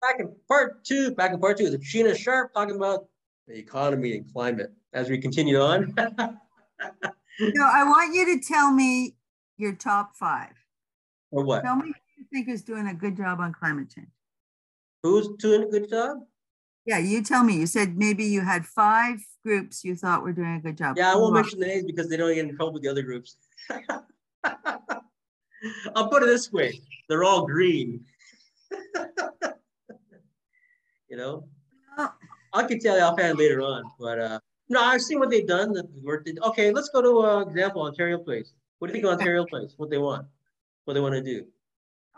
back in part two, back in part two, is Sheena Sharp talking about the economy and climate as we continue on. so I want you to tell me your top five. Or what? Tell me who you think is doing a good job on climate change. Who's doing a good job? Yeah, you tell me. You said maybe you had five groups you thought were doing a good job. Yeah, I won't mention the names because they don't get in trouble with the other groups. I'll put it this way: they're all green. you know, I can tell you offhand later on, but uh, no, I've seen what they've done. The work. They, okay, let's go to uh, example Ontario Place. What do you think of Ontario Place? What they want? What they want to do?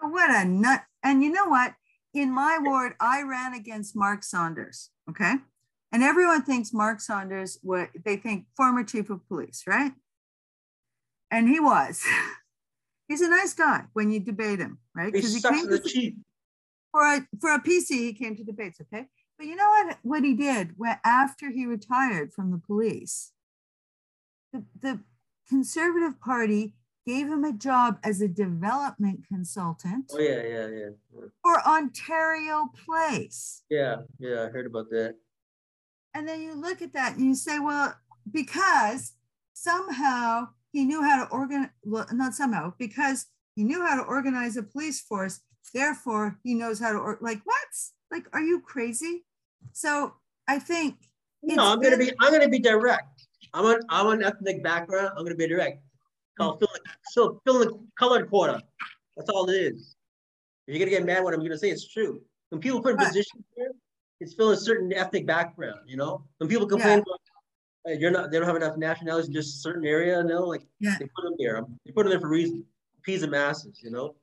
Oh, what a nut! And you know what? In my ward, I ran against Mark Saunders. Okay, and everyone thinks Mark Saunders. What they think former chief of police, right? And he was. He's a nice guy when you debate him, right? Because he came to the chief. For a for a PC, he came to debates. Okay, but you know what? What he did when, after he retired from the police, the, the Conservative Party gave him a job as a development consultant. Oh yeah, yeah, yeah. For Ontario Place. Yeah, yeah, I heard about that. And then you look at that and you say, well, because somehow he knew how to organize, well, not somehow, because he knew how to organize a police force, therefore he knows how to, or, like, what? Like, are you crazy? So I think. No, I'm gonna be. I'm gonna be direct. I'm an. I'm an ethnic background. I'm gonna be direct. Called fill, So fill the colored quota. That's all it is. If you're gonna get mad, what I'm gonna say it's true. When people put in positions here, it's filling a certain ethnic background. You know, when people complain yeah. about you're not, they don't have enough nationalities in just a certain area. No, like yeah. they put them there. They put them there for a reason. Peas and masses. You know.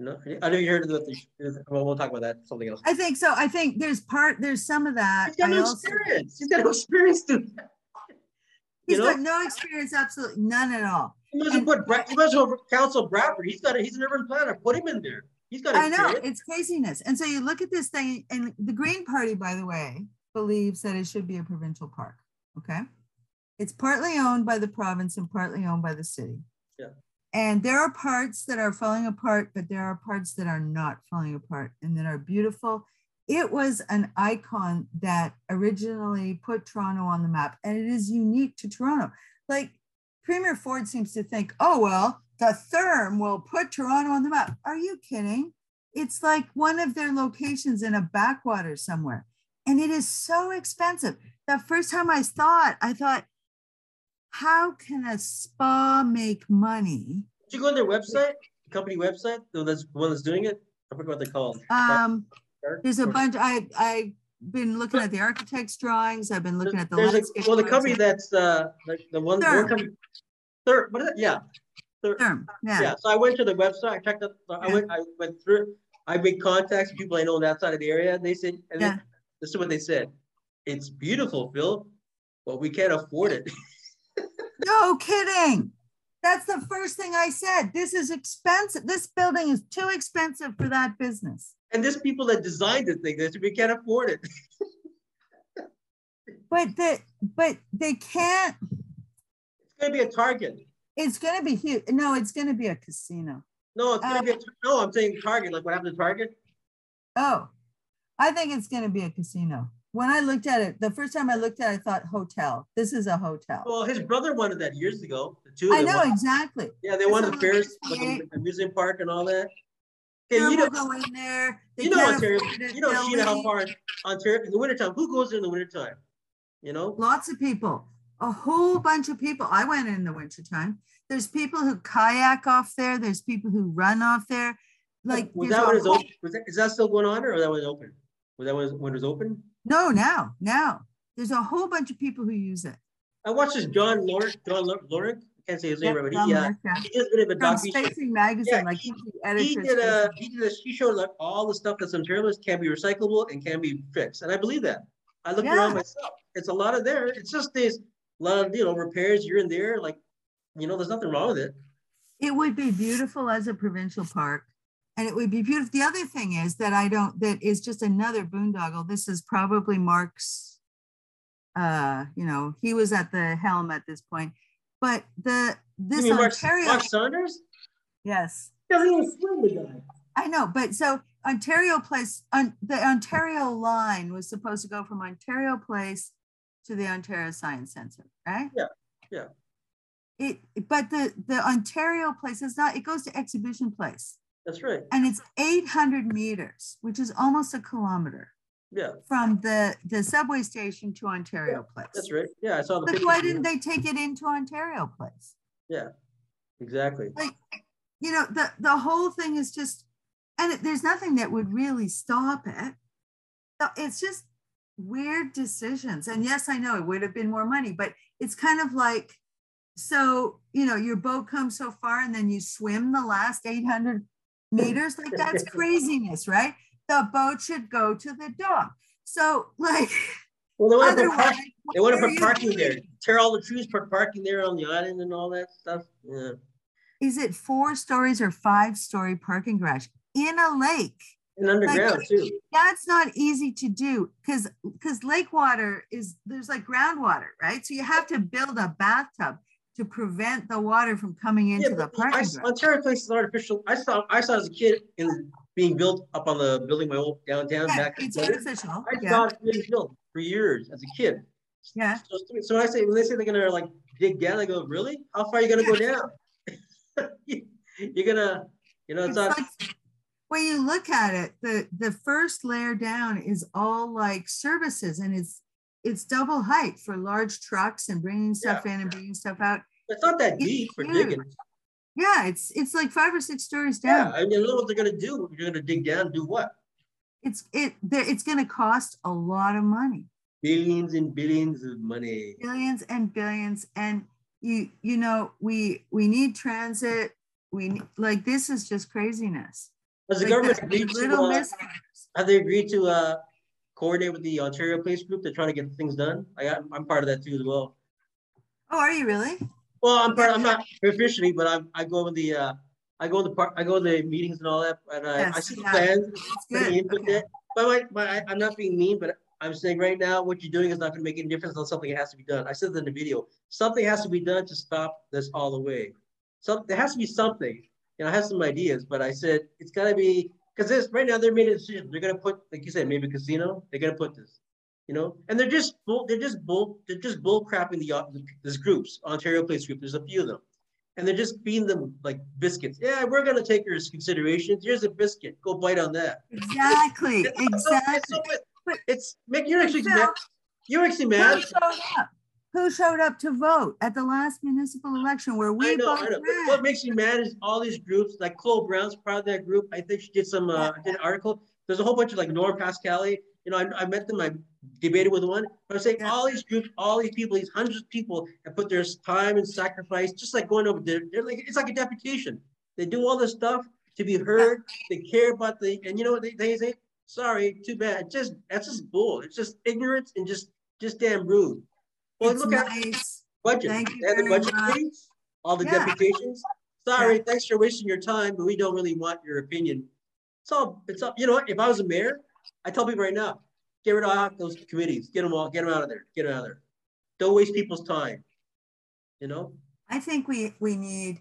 You know, I know you heard of the. Well, we'll talk about that. Something else. I think so. I think there's part. There's some of that. He's got I no also, experience. He's got no experience to. He's know? got no experience. Absolutely none at all. He must have put. He must have Council Bradford. He's got. A, he's an urban planner. Put him in there. He's got. I know it's craziness. And so you look at this thing, and the Green Party, by the way, believes that it should be a provincial park. Okay, it's partly owned by the province and partly owned by the city. Yeah. And there are parts that are falling apart, but there are parts that are not falling apart and that are beautiful. It was an icon that originally put Toronto on the map, and it is unique to Toronto. Like Premier Ford seems to think, oh, well, the Therme will put Toronto on the map. Are you kidding? It's like one of their locations in a backwater somewhere. And it is so expensive. The first time I saw it, I thought, how can a spa make money? Did you go on their website, the company website? The one that's doing it? I forget what they're called. Um, there's a bunch. I I've been looking at the architect's drawings. I've been looking at the. A, well, the company that's uh the, the one. Third. company, third. What is it? Yeah. Third. Third. Yeah. Yeah. So I went to the website. I checked out. I yeah. went. I went through. I made contacts people I know on that side of the area. And they said, and yeah. this is what they said. It's beautiful, Phil, but we can't afford it. No kidding. That's the first thing I said. This is expensive. This building is too expensive for that business. And there's people that designed the thing that we can't afford it. but the but they can't. It's gonna be a target. It's gonna be huge. No, it's gonna be a casino. No, it's gonna uh, be a no. I'm saying Target. Like what happened to Target? Oh, I think it's gonna be a casino when I looked at it, the first time I looked at it, I thought hotel. This is a hotel. Well, his brother wanted that years ago. The two. I know exactly. Yeah, they wanted the fairs, like amusement park and all that. Yeah, you know, go in there. you know, Ontario. You know, Sheena, how far Ontario in the wintertime. Who goes in the wintertime? You know, lots of people. A whole bunch of people. I went in the wintertime. There's people who kayak off there. There's people who run off there. Like was that when it's open? Was that, is that still going on, or that was open? Was that when it was open? No, now, now. There's a whole bunch of people who use it. I watched this John Lorinc, John Lorinc, I can't say his name, but he, uh, he did a bit of a documentary. Spacing magazine, yeah, like he, he did a he did a he showed like all the stuff that's materialist can be recyclable and can be fixed, and I believe that. I looked yeah. around myself. It's a lot of there. It's just these a lot of you know repairs here and there. Like you know, there's nothing wrong with it. It would be beautiful as a provincial park and it would be beautiful. The other thing is that I don't, that is just another boondoggle. This is probably Mark's, uh, you know, he was at the helm at this point. But the, this Ontario. Mark, Mark Saunders? Yes. Doesn't even swim the guy. I know, but so Ontario Place, on the Ontario line was supposed to go from Ontario Place to the Ontario Science Center, right? Yeah, yeah. It, but the the Ontario Place is not. It goes to Exhibition Place. That's right. And it's 800 meters, which is almost a kilometer. Yeah. From the the subway station to Ontario yeah, Place. That's right. Yeah, I saw the. But why didn't they take it into Ontario Place? Yeah, exactly. Like, you know, the the whole thing is just, and it, there's nothing that would really stop it. So it's just weird decisions. And yes, I know it would have been more money, but it's kind of like, so you know, your boat comes so far, and then you swim the last 800 meters. Like that's craziness, right? The boat should go to the dock. So, like. Well, they want to put, park, they want to put parking there. Tear all the trees, put parking there on the island and all that stuff. Yeah. Is it four stories or five story parking garage in a lake? And underground like, too. That's not easy to do because because lake water is there's like groundwater, right? So you have to build a bathtub to prevent the water from coming into yeah, the parking I. Ontario Place is artificial. I saw I saw as a kid in being built up on the building my old downtown yeah, back. It's artificial. I yeah. saw it being built for years as a kid. Yeah. So, so when I say when they say they're gonna like dig down, I go, really? How far are you gonna go down? You're gonna, you know, it's, it's not. Like, when you look at it, the the first layer down is all like services, and it's it's double height for large trucks and bringing stuff yeah. in and bringing stuff out. It's not that it's deep for digging. Yeah, it's it's like five or six stories down. Yeah, I mean, you know what they're gonna do. You're gonna dig down, do what? It's it. It's gonna cost a lot of money. Billions and billions of money. Billions and billions, and you you know we we need transit. We like this is just craziness. Has the like government agreed to? Uh, have they agreed to uh, coordinate with the Ontario Place Group? They're trying to get things done. I got, I'm part of that too as well. Oh, are you really? Well, I'm part. I'm not officially, but I'm, I go in the uh, I go in the part. I go in the meetings and all that, and I, yes, I see the yeah. plans, okay. But, my, I, I'm not being mean, but I'm saying right now, what you're doing is not going to make any difference on something that has to be done. I said that in the video. Something has to be done to stop this all the way. So there has to be something. You know, I have some ideas, but I said it's got to be because this right now they're making a decision. They're going to put, like you said, maybe casino. They're going to put this you know, and they're just bull, they're just bull, they're just bull crapping the uh, this groups, Ontario Place Group. There's a few of them, and they're just feeding them like biscuits. Yeah, we're gonna take your considerations. Here's a biscuit. Go bite on that. Exactly. exactly. So, so it's make you're actually mad. You're actually mad. Who showed up? Who showed up to vote at the last municipal election where we I know, I know. What makes me mad is all these groups, like Chloe Brown's part of that group. I think she did some uh, did an article. There's a whole bunch of like Norm Pascali. You know, I, I met them. I debated with one. But I'm saying yeah. all these groups, all these people, these hundreds of people have put their time and sacrifice, just like going over there. They're like, it's like a deputation. They do all this stuff to be heard. They care about the, and you know what they, they say? Sorry, too bad. Just that's just bull. It's just ignorance and just just damn rude. Well, it's look nice. at budget. Thank you they the budget all the yeah. deputations. Sorry, yeah. thanks for wasting your time, but we don't really want your opinion. It's all it's all, you know what? If I was a mayor, I tell people right now, Get rid of those committees. Get them all. Get them out of there. Get them out of there. Don't waste people's time. You know. I think we we need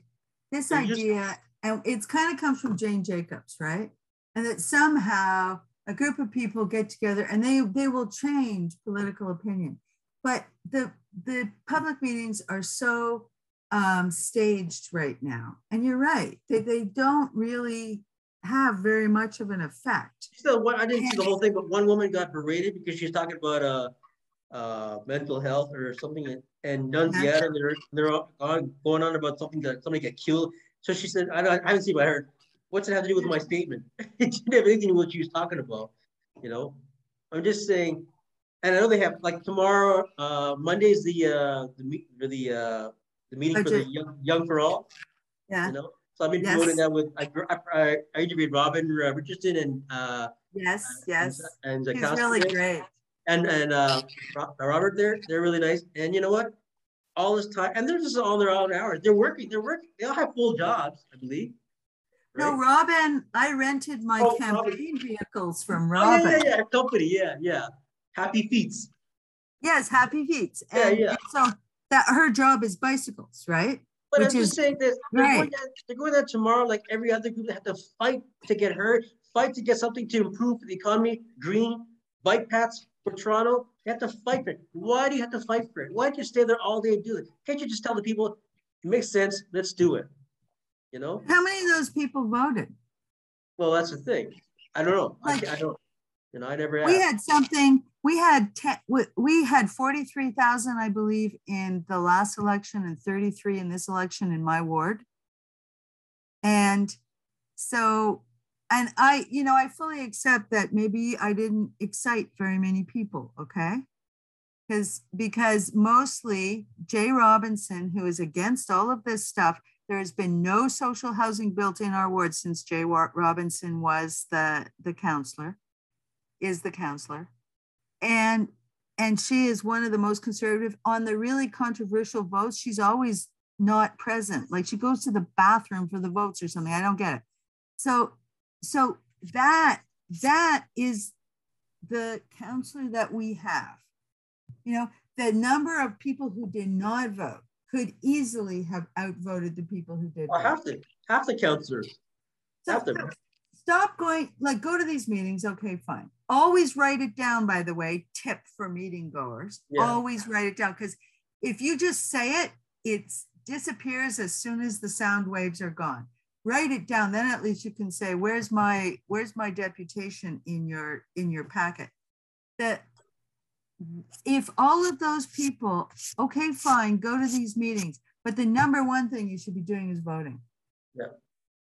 this idea, just, and it's kind of comes from Jane Jacobs, right? And that somehow a group of people get together and they they will change political opinion. But the the public meetings are so um, staged right now, and you're right. They they don't really have very much of an effect. So what I didn't see the whole thing, but one woman got berated because she's talking about uh, uh, mental health or something, and yeah, and they're they're going on about something that somebody get killed. So she said, I, I haven't seen, but I heard, what's it have to do with my statement? it didn't have anything to do with what she was talking about. You know, I'm just saying, and I know they have like tomorrow, uh, Monday's the uh, the meet for the uh, the meeting for the young, young for all. Yeah. You know, so I've been yes. promoting that with I I, I interviewed Robin uh, Richardson and uh, yes yes and, and he's really great and and uh, Robert there they're really nice and you know what all this time and they're just all their own hours they're working they're working they all have full jobs I believe. Right? No, Robin, I rented my oh, campaign Robin. vehicles from Robin. Oh, yeah, yeah, yeah, company, yeah, yeah. Happy Feets. Yes, Happy Feets. And, yeah, yeah. so that her job is bicycles, right? But Which I'm just saying this, they're, right. going that, they're going that tomorrow, like every other group, they have to fight to get hurt, fight to get something to improve the economy, green, bike paths for Toronto, They have to fight for it. Why do you have to fight for it? Why don't you stay there all day and do it? Can't you just tell the people, it makes sense, let's do it? You know? How many of those people voted? Well, that's the thing. I don't know. Like, I, I don't, you know, I never We had something, we had, ten, we, we had 43,000, I believe, in the last election and 33 in this election in my ward. And so, and I, you know, I fully accept that maybe I didn't excite very many people, okay? Because because mostly Jaye Robinson, who is against all of this stuff, there has been no social housing built in our ward since Jaye Robinson was the, the counselor, is the counselor. And and she is one of the most conservative on the really controversial votes. She's always not present. Like she goes to the bathroom for the votes or something. I don't get it. So, so that that is the counselor that we have. You know, the number of people who did not vote could easily have outvoted the people who did. Oh, well, half the half the counselors. So, half them. Stop going. Like, go to these meetings. Okay, fine. Always write it down. By the way, tip for meeting goers. Yeah. Always write it down because if you just say it, it disappears as soon as the sound waves are gone. Write it down, then at least you can say, where's my where's my deputation in your in your packet? That if all of those people, okay, fine, go to these meetings, but the number one thing you should be doing is voting. Yeah.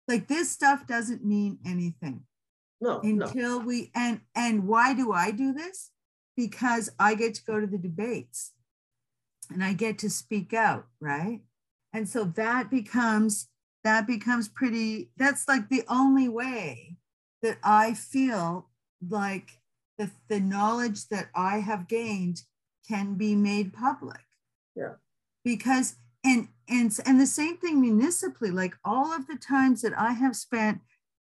Like this stuff doesn't mean anything. No. Until no. we and and why do I do this? Because I get to go to the debates and I get to speak out, right? and so that becomes that becomes pretty that's like the only way that i feel like the, the knowledge that i have gained can be made public yeah because and and and the same thing municipally like all of the times that i have spent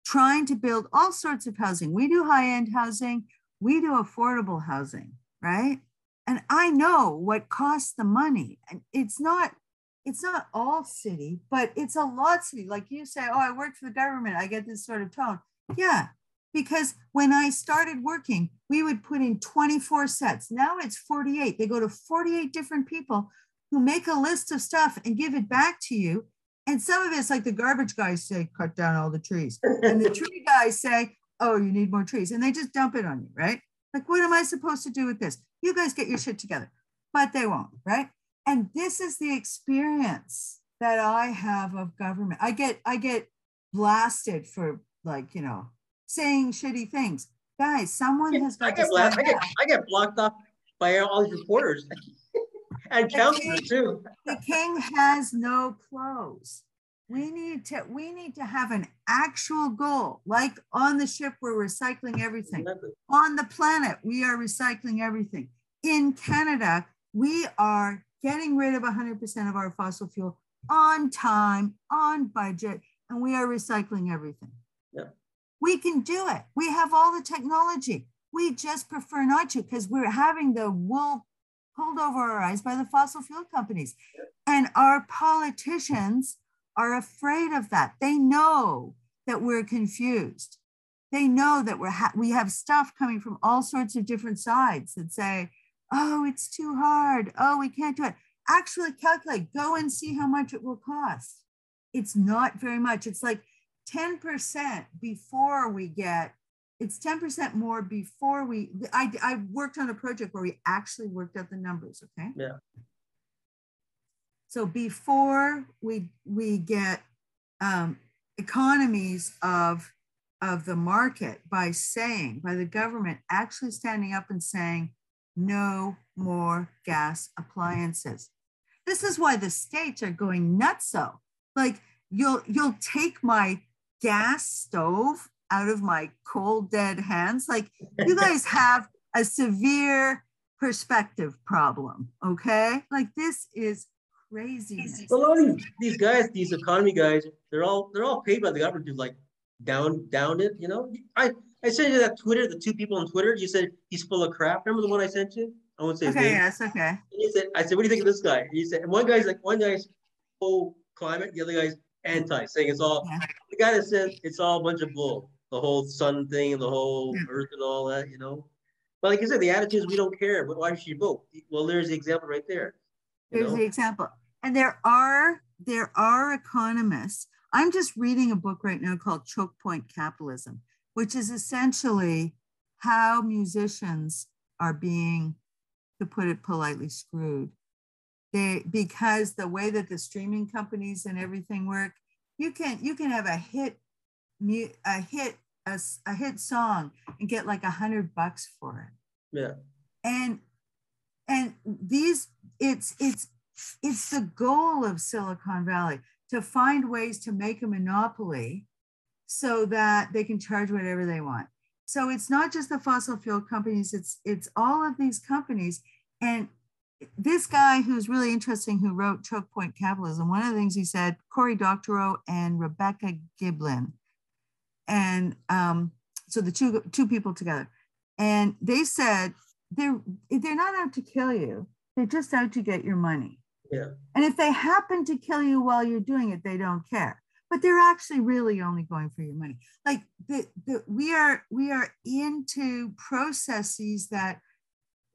trying to build all sorts of housing we do high end housing we do affordable housing right and i know what costs the money and it's not it's not all city, but it's a lot city. Like you say, oh, I work for the government, I get this sort of tone. Yeah, because when I started working, we would put in 24 sets. Now it's 48. They go to 48 different people who make a list of stuff and give it back to you. And some of it's like the garbage guys say, cut down all the trees. And the tree guys say, oh, you need more trees. And they just dump it on you, right? Like, what am I supposed to do with this? You guys get your shit together. But they won't, right? and this is the experience that I have of government. I get I get blasted for like you know saying shitty things. Guys, someone has got I get, blasted. I get I get blocked off by all these reporters and counselors too. The king has no clothes. We need to we need to have an actual goal. Like on the ship, we're recycling everything. On the planet, we are recycling everything. In Canada, we are getting rid of 100% of our fossil fuel on time, on budget, and we are recycling everything. Yeah. We can do it. We have all the technology. We just prefer not to because we're having the wool pulled over our eyes by the fossil fuel companies. And our politicians are afraid of that. They know that we're confused. They know that we're ha- we have stuff coming from all sorts of different sides that say, oh, it's too hard. Oh, we can't do it. Actually, calculate, go and see how much it will cost. It's not very much. It's like 10% before we get, it's 10% more before we, I, I worked on a project where we actually worked out the numbers, okay? Yeah. So before we, we get um, economies of, of the market by saying, by the government actually standing up and saying, no more gas appliances. This is why the states are going nuts. So, like, you'll you'll take my gas stove out of my cold dead hands. Like, you guys have a severe perspective problem. Okay, like this is crazy. Well, these, these guys, these economy guys, they're all they're all paid by the government to like down down it. You know, I I sent you that Twitter, the two people on Twitter. You said he's full of crap. Remember the one I sent you? I won't say his okay, name. yes, okay. And he said, I said, what do you think of this guy? And he said, and one guy's like, one guy's pro climate, the other guy's anti, saying it's all, yeah. the guy that says it's all a bunch of bull. The whole sun thing and the whole yeah. earth and all that, you know. But like I said, the attitude is we don't care. But why should you vote? Well, there's the example right there. There's know? the example. And there are there are economists. I'm just reading a book right now called Choke Point Capitalism, which is essentially how musicians are being, to put it politely, screwed. They because the way that the streaming companies and everything work, you can you can have a hit a hit a, a hit song and get like a hundred bucks for it. Yeah. And and these it's it's it's the goal of Silicon Valley to find ways to make a monopoly so that they can charge whatever they want. So it's not just the fossil fuel companies, it's it's all of these companies. And this guy who's really interesting, who wrote Choke Point Capitalism, one of the things he said, Cory Doctorow and Rebecca Giblin, and um, so the two two people together, and they said they're they're not out to kill you; they're just out to get your money. Yeah. And if they happen to kill you while you're doing it, they don't care. But they're actually really only going for your money. Like the, the we are we are into processes that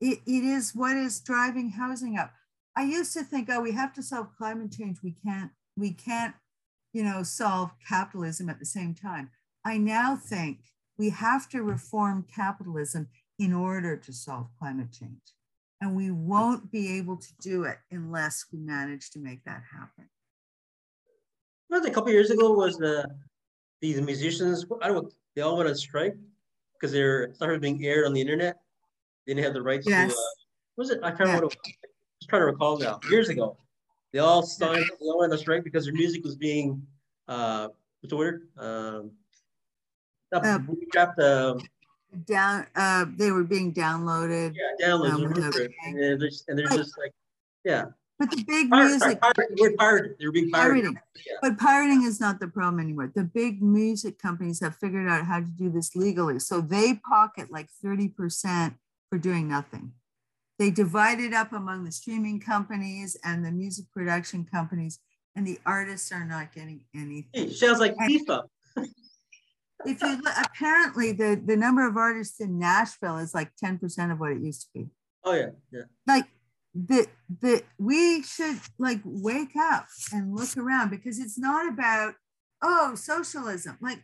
it, it is what is driving housing up. I used to think, oh, we have to solve climate change. We can't, we can't, you know, solve capitalism at the same time. I now think we have to reform capitalism in order to solve climate change. And we won't be able to do it unless we manage to make that happen. What a couple years ago was the these musicians, I don't they all went on strike because they're started being aired on the internet. They didn't have the rights yes. to uh, was it? I can't yeah. remember. I was trying to recall now. Years ago. They all signed, they all went on strike because their music was being uh what's the word? Um uh, dropped uh, down uh they were being downloaded. Yeah downloads um, and they're, just, and they're just like yeah. But the big Pirate, music pirate, we're pirated. they're being pirated. pirating. Yeah. but pirating is not the problem anymore. The big music companies have figured out how to do this legally. So they pocket like 30% for doing nothing. They divide it up among the streaming companies and the music production companies and the artists are not getting anything. It sounds like FIFA if you look, apparently the the number of artists in Nashville is like 10% of what it used to be. Oh yeah, yeah. Like the the we should like wake up and look around because it's not about oh socialism. Like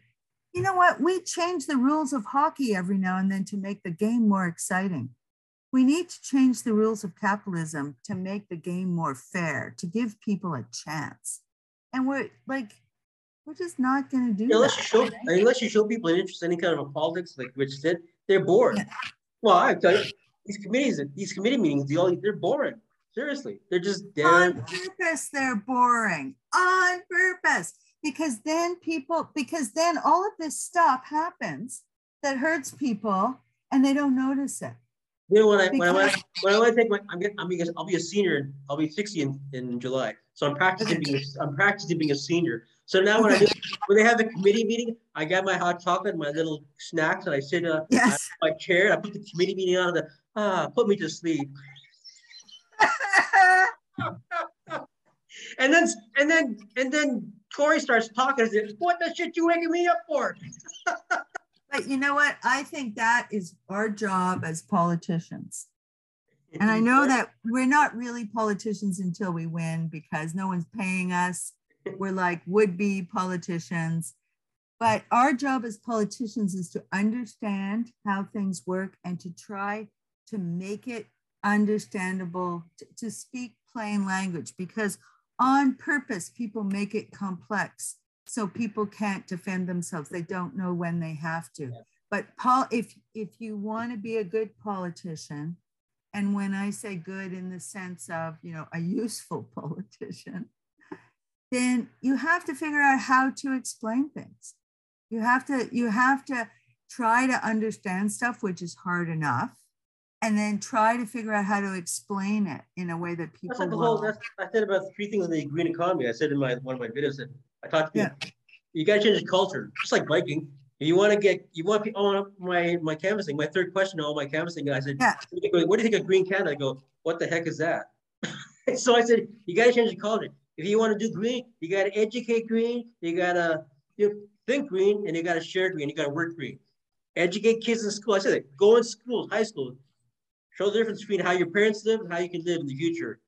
you know what? We change the rules of hockey every now and then to make the game more exciting. We need to change the rules of capitalism to make the game more fair, to give people a chance. And we're like, we're just not going to do unless that. you show unless you show people an interest in any kind of a politics, like Rich said, they're bored. Yeah. Well, I tell you, these committees, these committee meetings, they all they're boring. Seriously, they're just dead. On purpose, they're boring. On purpose, because then people, because then all of this stuff happens that hurts people, and they don't notice it. You know when I when I want when I want to take my I'm I'm being I'll be a senior I'll be 60 in, in July so I'm practicing being a, I'm practicing being a senior so now when I do, when they have the committee meeting, I got my hot chocolate, and my little snacks, and I sit uh, yes. my chair. I put the committee meeting on. The ah, put me to sleep. and then and then and then Corey starts talking. I said, "What the shit you waking me up for?" but you know what? I think that is our job as politicians. And I know that we're not really politicians until we win because no one's paying us we're like would be politicians. But our job as politicians is to understand how things work and to try to make it understandable, to, to speak plain language, because on purpose, people make it complex so people can't defend themselves. They don't know when they have to. But Paul, if if you want to be a good politician, and when I say good in the sense of you know a useful politician, then you have to figure out how to explain things. You have to you have to try to understand stuff, which is hard enough, and then try to figure out how to explain it in a way that people. That's like the whole. That's, I said about three things in the green economy. I said in my one of my videos that I talked to yeah. you. You got to change the culture, just like biking. You want to get, you want people, oh, my, my canvassing, my third question to all my canvassing guys said, yeah. what do you think of Green Canada? I go, what the heck is that? so I said, you got to change the culture if you want to do green, you got to educate green. You got to you think green and you got to share green. You got to work green. Educate kids in school. I said. Go in schools, high school. Show the difference between how your parents live and how you can live in the future.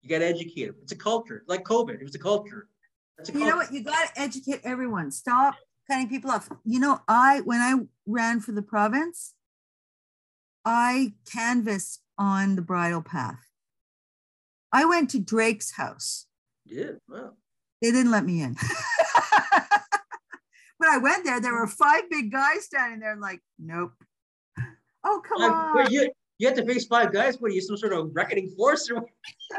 You got to educate them. It's a culture, like COVID. It was a culture. You know what? You got to educate everyone. Stop cutting people off. You know, I when I ran for the province, I canvassed on the bridle path. I went to Drake's house. Yeah, wow. They didn't let me in. but I went there. There were five big guys standing there. and like, nope. Oh, come uh, on. You, you had to face five guys. What are you, some sort of reckoning force? Or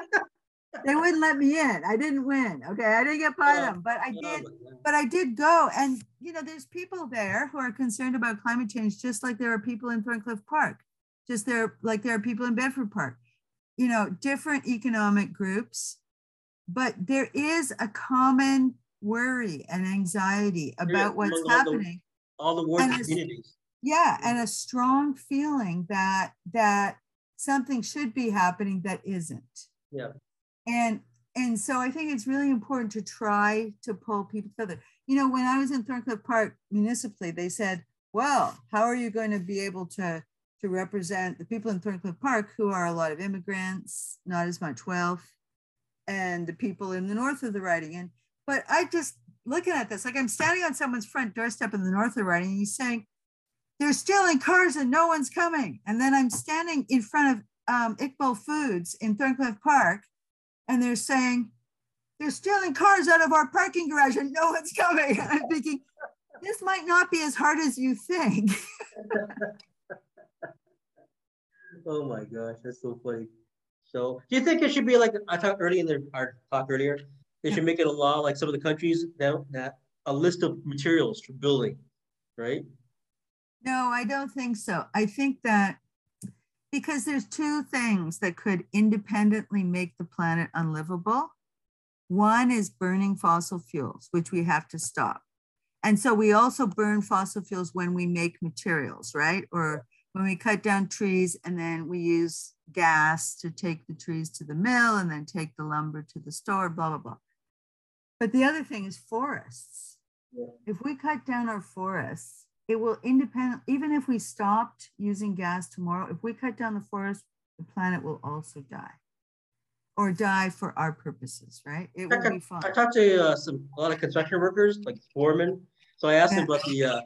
they wouldn't let me in. I didn't win. Okay, I didn't get by oh, them, but I did. But I did go, and you know, there's people there who are concerned about climate change, just like there are people in Thorncliffe Park, just there, like there are people in Bedford Park. You know, different economic groups, but there is a common worry and anxiety about what's all happening. The, all the working communities. Yeah, and a strong feeling that that something should be happening that isn't. Yeah. And and so I think it's really important to try to pull people together. You know, when I was in Thorncliffe Park municipally, they said, "Well, how are you going to be able to to represent the people in Thorncliffe Park who are a lot of immigrants, not as much wealth, and the people in the north of the riding?" And but I just looking at this, like I'm standing on someone's front doorstep in the north of the riding, and he's saying, "They're stealing cars and no one's coming," and then I'm standing in front of um, Iqbal Foods in Thorncliffe Park and they're saying, they're stealing cars out of our parking garage and no one's coming. I'm thinking, this might not be as hard as you think. oh my gosh, that's so funny. So do you think it should be like I talked earlier in the our talk earlier? They should make it a law like some of the countries that, that a list of materials for building, right? No, I don't think so. I think that because there's two things that could independently make the planet unlivable. One is burning fossil fuels, which we have to stop. And so we also burn fossil fuels when we make materials, right? Or when we cut down trees and then we use gas to take the trees to the mill and then take the lumber to the store, blah, blah, blah. But the other thing is forests. Yeah. If we cut down our forests, it will independent, even if we stopped using gas tomorrow, if we cut down the forest, the planet will also die or die for our purposes, right? It will be fine. I talked to uh, some a lot of construction workers, like foremen. So I asked yeah. them about the uh,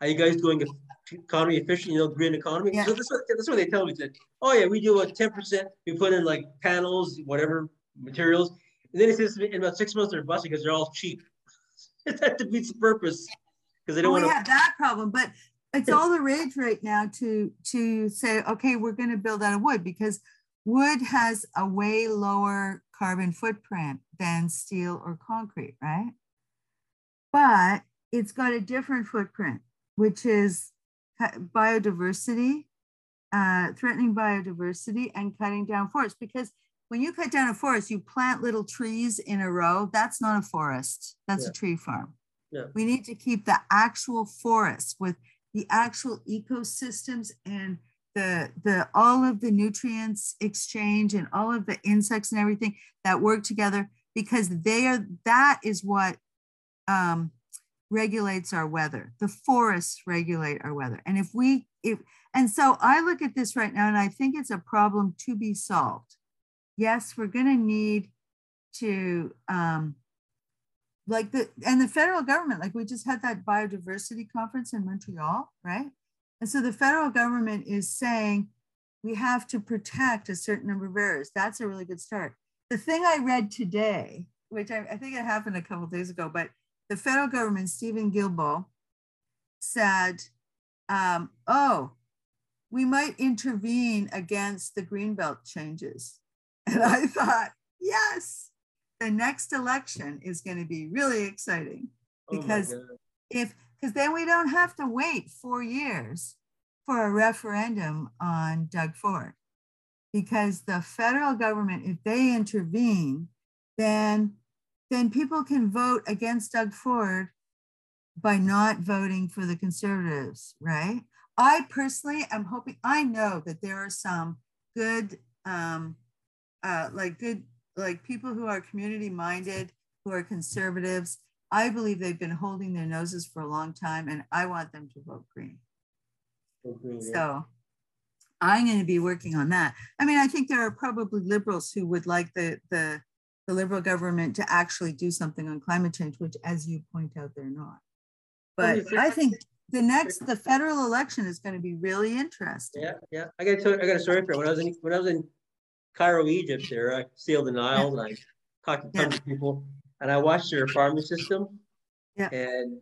how you guys doing economy efficient, you know, green economy. Yeah. So this is this is what they tell me. Said, oh yeah, we do a ten percent. We put in like panels, whatever materials, and then it says in about six months they're busting because they're all cheap. that defeats the purpose because they don't well, want to have that problem. But it's all the rage right now to to say, okay, we're going to build out of wood because wood has a way lower carbon footprint than steel or concrete, right? But it's got a different footprint, which is biodiversity, uh, threatening biodiversity, and cutting down forests. Because when you cut down a forest, you plant little trees in a row. That's not a forest. That's yeah. a tree farm. Yeah. We need to keep the actual forests with the actual ecosystems and the the all of the nutrients exchange and all of the insects and everything that work together because they are that is what um, regulates our weather. The forests regulate our weather, and if we if and so I look at this right now and I think it's a problem to be solved. Yes, we're going to need to um, like the and the federal government like we just had that biodiversity conference in montreal right? And so the federal government is saying we have to protect a certain number of areas. That's a really good start. The thing i read today which i, I think it happened a couple days ago but the federal government steven guilbeault said um, oh we might intervene against the greenbelt changes. And i thought yes the next election is going to be really exciting oh because oh if because then we don't have to wait four years for a referendum on Doug Ford. Because the federal government if they intervene then then people can vote against Doug Ford by not voting for the conservatives right? I personally am hoping I know that there are some good um uh like good like people who are community minded, who are conservatives, I believe they've been holding their noses for a long time, and I want them to vote green. Yeah. So I'm going to be working on that. I mean, I think there are probably liberals who would like the the the liberal government to actually do something on climate change, which, as you point out, they're not. But oh, I think the next the federal election is going to be really interesting. Yeah, yeah. I got to I got a story for you. When I was in when I was in Cairo, Egypt, there I sailed the Nile and I talked to tons of people and I watched their farming system. Yeah. And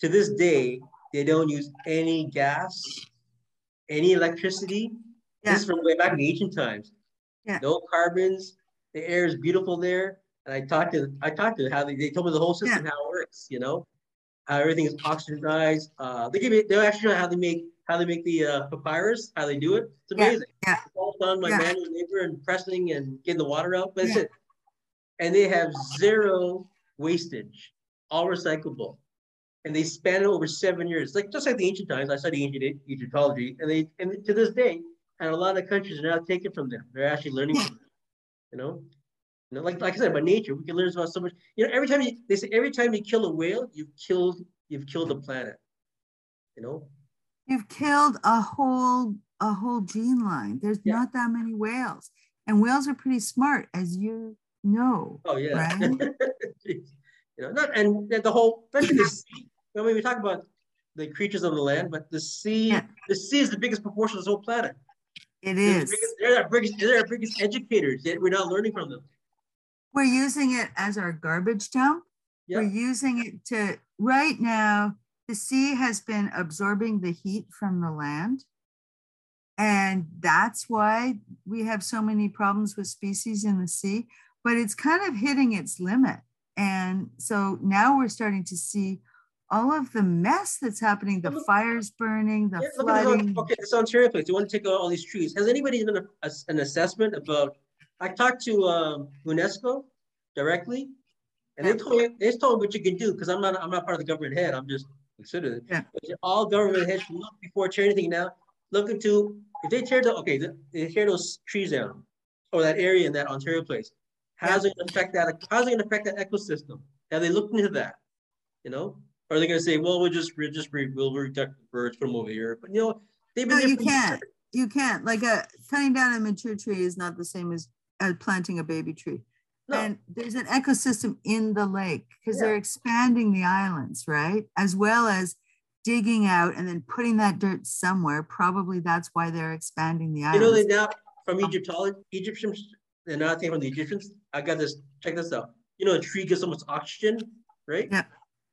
to this day, they don't use any gas, any electricity. Yeah. This is from way back in ancient times. Yeah. No carbons. The air is beautiful there. And I talked to I talked to how they, they told me the whole system how it works. You know, how everything is oxygenized. Uh, they give me they actually know how they make how they make the uh, papyrus, how they do it. It's Yeah, amazing. yeah. It's all done by Yeah. manual labor and pressing and getting the water out. But Yeah. it. And they have zero wastage, all recyclable. And they span it over seven years, like just like the ancient times. I study ancient Egyptology, and they and to this day, and a lot of countries are now taking from them. They're actually learning from them. You know, you know, like like I said, by nature, we can learn about so much. You know, every time you they say every time you kill a whale, you've killed you've killed the planet. You know, You've killed a whole a whole gene line. There's Yeah. not that many whales, and whales are pretty smart, as you know. Oh yeah. Right? You know, not and the whole especially the sea. I mean, we talk about the creatures of the land, but the sea, Yeah. the sea is the biggest proportion of this whole planet. It They're the biggest- They're our biggest, they're our biggest educators, yet we're not learning from them. We're using it as our garbage dump. Yeah. We're using it to right now. The sea has been absorbing the heat from the land. And that's why we have so many problems with species in the sea, but it's kind of hitting its limit. And so now we're starting to see all of the mess that's happening the Look- fires burning, the Yeah, look flooding. this, okay, this Ontario place. You want to take out all these trees. Has anybody done a, a- an assessment about? I talked to um, UNESCO directly, and they told me they told me what you can do because I'm not I'm not part of the government head. I'm just considered. Yeah. All government heads should look before tearing anything down. Look into if they tear the okay, th- they tear those trees down or that area in that Ontario place. How's it gonna affect that? How's it gonna affect that ecosystem? Have they looked into that? You know, or are they gonna say, well, we'll just we'll just re, we'll protect the birds, put them over here? But you know, they've been No, you can't. You can't. Like a cutting down a mature tree is not the same as uh, planting a baby tree. No, And there's an ecosystem in the lake because Yeah. they're expanding the islands, right? As well as digging out and then putting that dirt somewhere. Probably that's why they're expanding the islands. you know they now from um, Egyptology, Egyptians. They're not thing from the Egyptians. I got this. Check this out. You know, a tree gives so much oxygen, right? Yeah.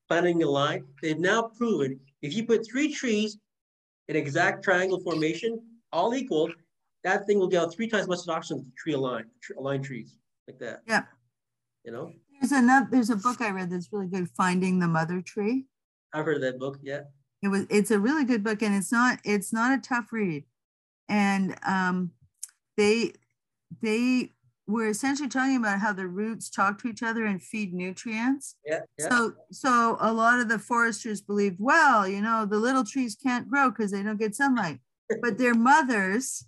Planting a line. They've now proven if you put three trees in exact triangle formation, all equal, that thing will get out three times as much oxygen as the tree aligned, tr- aligned trees like that. Yeah. You know, There's another. There's a book I read that's really good, Finding the Mother Tree. I've heard of that book. Yeah. it was it's a really good book and it's not it's not a tough read and um they they were essentially talking about how the roots talk to each other and feed nutrients Yeah. Yeah. so so a lot of the foresters believed well you know the little trees can't grow because they don't get sunlight but their mothers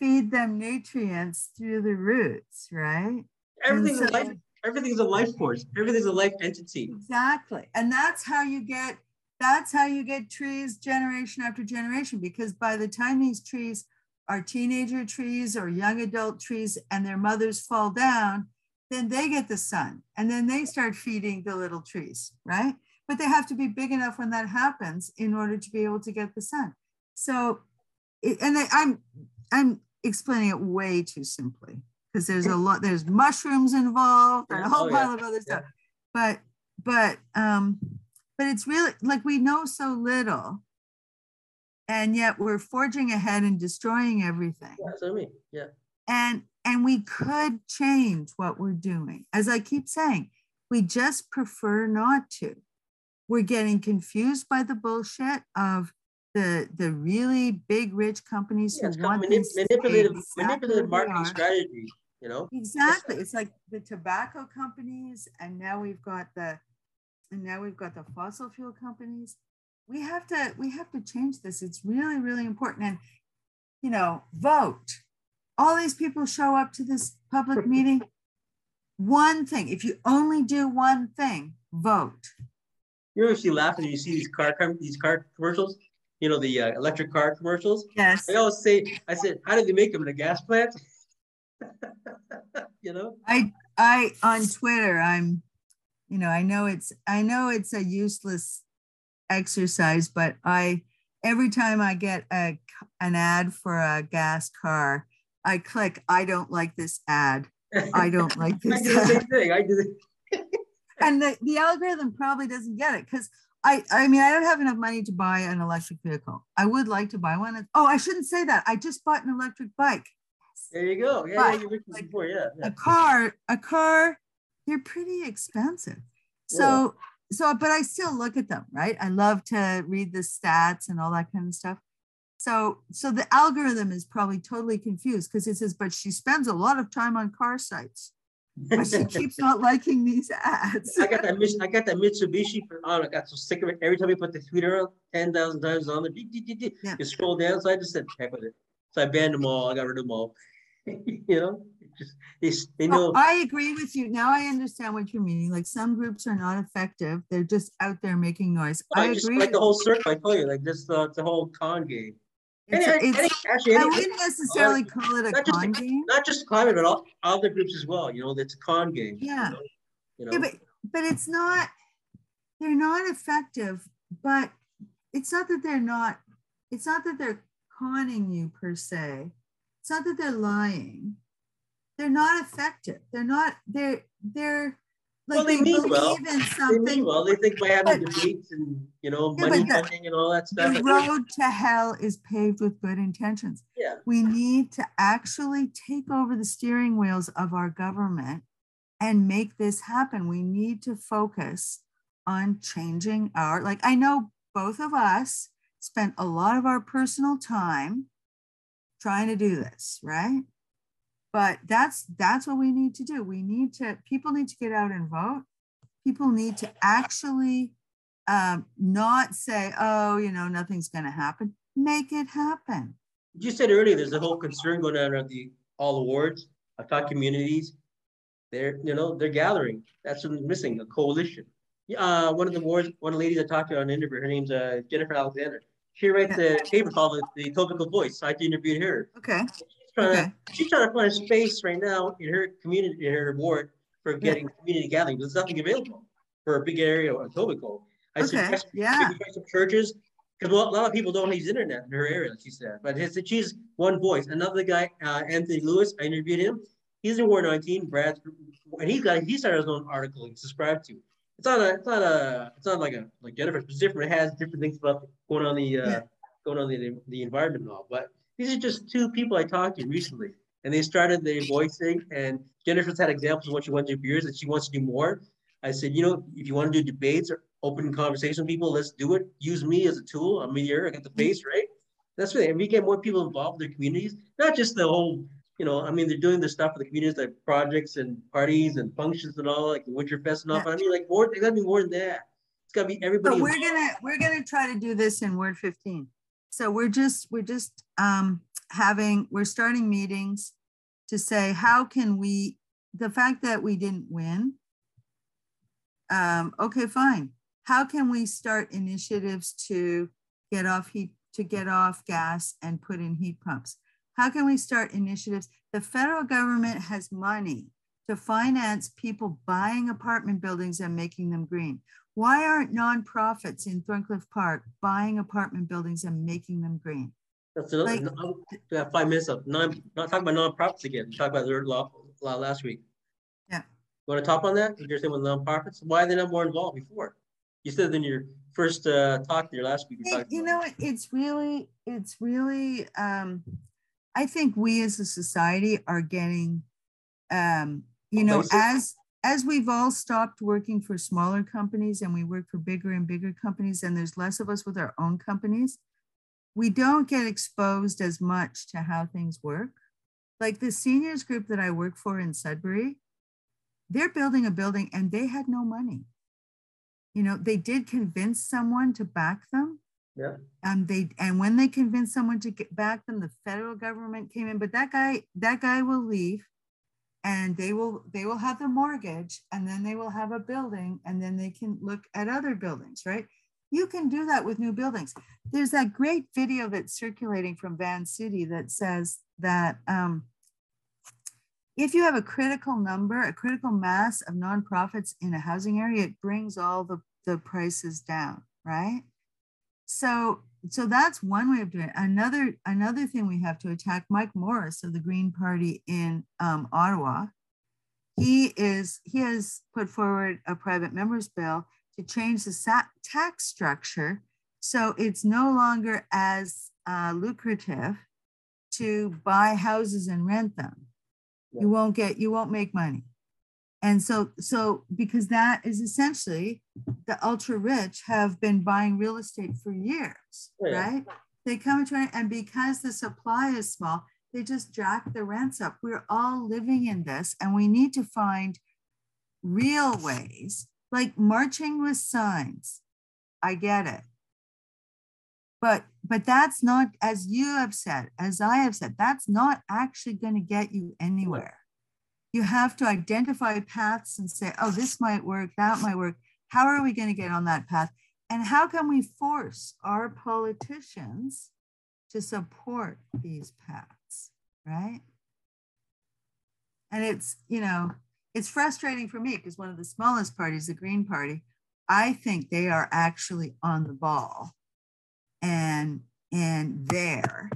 feed them nutrients through the roots right Everything's and a life. so- Everything's a life force. Everything's a life entity. Exactly. And that's how you get that's how you get trees generation after generation because by the time these trees are teenager trees or young adult trees and their mothers fall down, then they get the sun and then they start feeding the little trees, right? But they have to be big enough when that happens in order to be able to get the sun. So and I'm I'm explaining it way too simply because there's a lot there's mushrooms involved and a whole Oh, yeah. pile of other stuff but but um but it's really like we know so little and yet we're forging ahead and destroying everything Yeah, that's what I mean. Yeah. and and we could change what we're doing as i keep saying we just prefer not to we're getting confused by the bullshit of the the really big rich companies Yeah, who want manip- manipulative, exactly manipulative marketing strategy. You know. Exactly. It's like the tobacco companies, and now we've got the, and now we've got the fossil fuel companies. We have to, we have to change this. It's really, really important. And, you know, vote. All these people show up to this public meeting. One thing, if you only do one thing, vote. You ever see laughing you see these car these car commercials? You know the uh, electric car commercials. Yes. I always say, I said, how did they make them in a gas plant? you know. I I on Twitter, I'm, you know, I know it's I know it's a useless exercise, but I every time I get a an ad for a gas car, I click. I don't like this ad. I don't like this. I do the same thing. I do. The- and the, the algorithm probably doesn't get it because I, I mean, I don't have enough money to buy an electric vehicle. I would like to buy one. Oh, I shouldn't say that. I just bought an electric bike. There you go. Yeah, But, yeah, you mentioned like, before. Yeah, yeah. A car, a car, they're pretty expensive. So, so, but I still look at them, right? I love to read the stats and all that kind of stuff. So, so the algorithm is probably totally confused because it says, but she spends a lot of time on car sites, but she keeps not liking these ads. I got that I got that Mitsubishi for oh, I got so sick of it. Every time you put the Twitter ten thousand times on dee. Yeah. you scroll down. So I just said heck with it. So I banned them all. I got rid of them all. you know, just they, they know. Oh, I agree with you. Now I understand what you're meaning. Like some groups are not effective. They're just out there making noise. I, I just agree. like the you. whole circle. I told you, like this, uh, a whole con game. It's, it's, actually, I wouldn't necessarily call it a not just con game. not just climate, but all other groups as well. You know, it's a con game. you Yeah. know? You know, Yeah, but but it's not. They're not effective. But it's not that they're not. It's not that they're conning you per se. It's not that they're lying. They're not effective. They're not. They're they're like Well, they they, mean believe well. in they mean something. well. They think by having But- debates and you know Yeah, money the- funding and all that stuff. The road to hell is paved with good intentions. yeah. we need to actually take over the steering wheels of our government and make this happen. We need to focus on changing our, like, I know both of us spent a lot of our personal time trying to do this, right? But that's that's what we need to do. We need to people need to get out and vote. People need to actually um, not say, oh, you know, nothing's going to happen. Make it happen. You said earlier, there's a whole concern going on around the all awards. I've taught communities. They're, you know, they're gathering. That's what's missing, a coalition. Uh, one of the awards, one of the ladies I talked to on an interview, her name's uh, Jennifer Alexander. She writes a paper called the, the Topical Voice. I interviewed her. Okay. She's trying, Okay. to, she's trying to find a space right now in her community, in her ward for getting community gathering. There's nothing available for a big area of Etobicoke. I Okay. suggest Yeah. some churches, because a lot of people don't use internet in her area, she said. But it's, she's one voice. Another guy, uh, Anthony Lewis, I interviewed him. He's in Ward 19, Brad's, and he's got he started his own article he subscribed to. It's not a, it's not a, it's not like a like Jennifer's. It's different. It has different things about going on the uh, Yeah. going on the the environment and all. But these are just two people I talked to recently, and they started their voicing. And Jennifer's had examples of what she wants to do for years, and she wants to do more. I said, you know, if you want to do debates or open conversation with people, let's do it. Use me as a tool. I'm here. I got the face, right? That's right. And we get more people involved in their communities, not just the whole, you know, I mean, they're doing the stuff for the communities, like projects and parties and functions and all, like the Winterfest and all. But I mean, like more, it gotta be more than that. It's gotta be everybody. But we're involved. gonna we're gonna try to do this in Word 15. So we're just we're just um, having we're starting meetings to say how can we the fact that we didn't win. Um, okay, fine. How can we start initiatives to get off heat to get off gas and put in heat pumps? How can we start initiatives? The federal government has money to finance people buying apartment buildings and making them green. Why aren't nonprofits in Thorncliffe Park buying apartment buildings and making them green? That's another, like- we have five minutes of non, not talking about nonprofits again, talk about their law, law last week. Yeah. You Want to talk on that? You're saying with nonprofits, why are they not more involved before? You said in your first uh, talk your last week. you It- talked you know, it's really, it's really, um, I think we as a society are getting, um, you know, as as we've all stopped working for smaller companies and we work for bigger and bigger companies, and there's less of us with our own companies, we don't get exposed as much to how things work. Like the seniors group that I work for in Sudbury, they're building a building and they had no money. You know, they did convince someone to back them. Yeah. Um, they and when they convinced someone to get back them, the federal government came in. But that guy, that guy will leave. and they will they will have the mortgage and then they will have a building and then they can look at other buildings right you can do that with new buildings there's that great video that's circulating from Vancity that says that um, if you have a critical number a critical mass of nonprofits in a housing area it brings all the, the prices down right so so that's one way of doing it. Another another thing we have to attack Mike Morrice of the Green Party in um, Ottawa. He is he has put forward a private members bill to change the tax structure so it's no longer as uh, lucrative to buy houses and rent them. Yeah. You won't get you won't make money and so so because that is essentially the ultra rich have been buying real estate for years oh, yeah. right? They come to it and because the supply is small they just jack the rents up. We're all living in this and we need to find real ways like marching with signs. I get it. But but that's not as you have said as i have said that's not actually going to get you anywhere you have to identify paths and say, oh, this might work, that might work. How are we going to get on that path? And how can we force our politicians to support these paths, right? And it's, you know, it's frustrating for me because one of the smallest parties, the Green Party, I think they are actually on the ball and and there.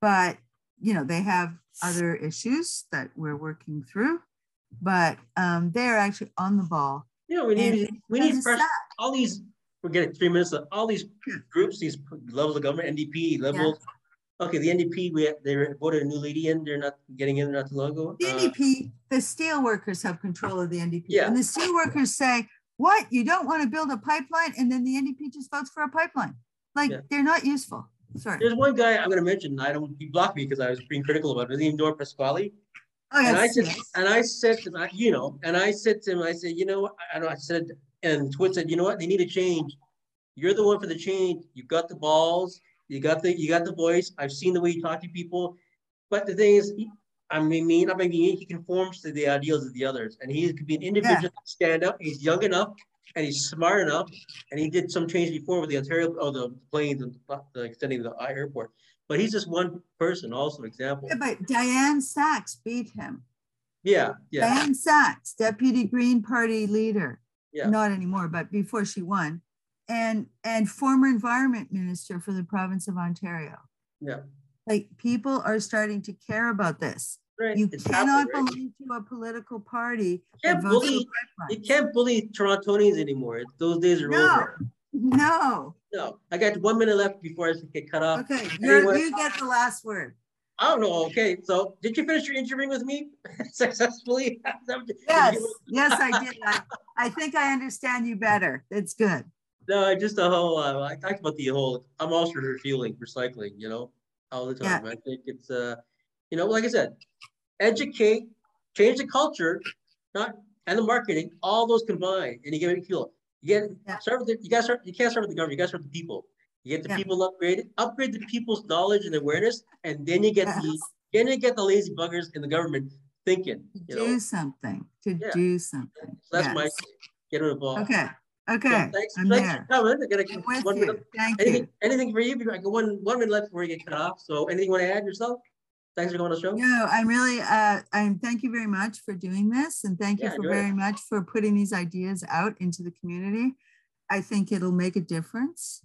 But you know, they have other issues that we're working through, but um, they're actually on the ball. Yeah, we need we need fresh, all these. We're getting three minutes. Of, all these groups, these levels of government, NDP, liberals. Yeah. Okay, the NDP, we they voted a new lady in. They're not getting in not too long ago. The uh, NDP, the steel workers have control of the NDP. Yeah. And the steel workers say, "What? You don't want to build a pipeline?" And then the NDP just votes for a pipeline. Like yeah. they're not useful. Sorry. There's one guy I'm going to mention. I don't. He blocked me because I was being critical about it. His name Norm Pasquale. Oh, yes, and I said, yes. and I said to him, you know, and I said to him, I said, you know what? I know I said, and Twit said, you know what? They need a change. You're the one for the change. You got the balls. You got the you got the voice. I've seen the way you talk to people. But the thing is, I mean, I mean, he conforms to the ideals of the others, and he could be an individual yeah. stand up. He's young enough and he's smart enough, and he did some change before with the Ontario, oh, the planes and the extending the airport. But he's just one person, also example. Yeah, but Dianne Saxe beat him. Yeah, yeah. Dianne Saxe, Deputy Green Party leader. Yeah. Not anymore, but before she won, and and former Environment Minister for the province of Ontario. Yeah. Like people are starting to care about this. Right. You cannot right? belong to a political party. You can't bully. You can't bully Torontonians anymore. Those days are no. over. No. No. I got one minute left before I get cut off. Okay, you get the last word. I don't know. Okay, so did you finish your interviewing with me successfully? yes, yes, I did. I, I think I understand you better. It's good. No, I just the whole. Uh, I talked about the whole. I'm also refueling, recycling. You know, all the time. Yeah. I think it's. uh you know, like I said, educate, change the culture, not and the marketing, all those combined, and you get it fuel. You get yeah. start with the, you guys start you can't start with the government, you guys start with the people. You get the yeah. people upgraded, upgrade the people's knowledge and awareness, and then you get yes. the then you get the lazy buggers in the government thinking. You do know? something. To yeah. do something. So that's yes. my get involved. Okay. Okay. Thanks, I'm thanks there. for coming. I gotta I'm with one you. minute. Thank anything, you. Anything for you? I got one one minute left before you get cut off. So anything you want to add yourself? Thanks for coming on the show. No, I'm really, uh, I'm thank you very much for doing this. And thank you yeah, for very it. much for putting these ideas out into the community. I think it'll make a difference.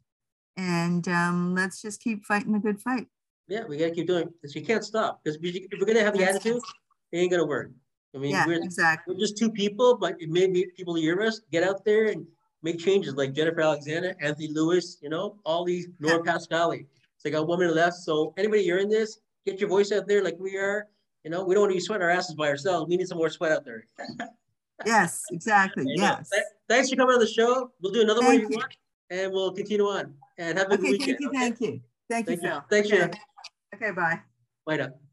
And um, let's just keep fighting the good fight. Yeah, we gotta keep doing this. You can't stop because if we're gonna have the That's attitude, it ain't gonna work. I mean, yeah, we're, exactly. we're just two people, but it maybe people hear us, get out there and make changes like Jennifer Alexander, Anthony Lewis, you know, all these Norm yeah. Pasquale. So I got one minute left. So anybody hearing this, get your voice out there like we are. You know, we don't want to be sweating our asses by ourselves. We need some more sweat out there. yes, exactly. yes. Th thanks for coming on the show. We'll do another thank one if you want, and we'll continue on. And have a okay, good weekend. Thank you. Thank you. Thank, thank you, Phil. Thanks, okay. Okay, bye. Bye now.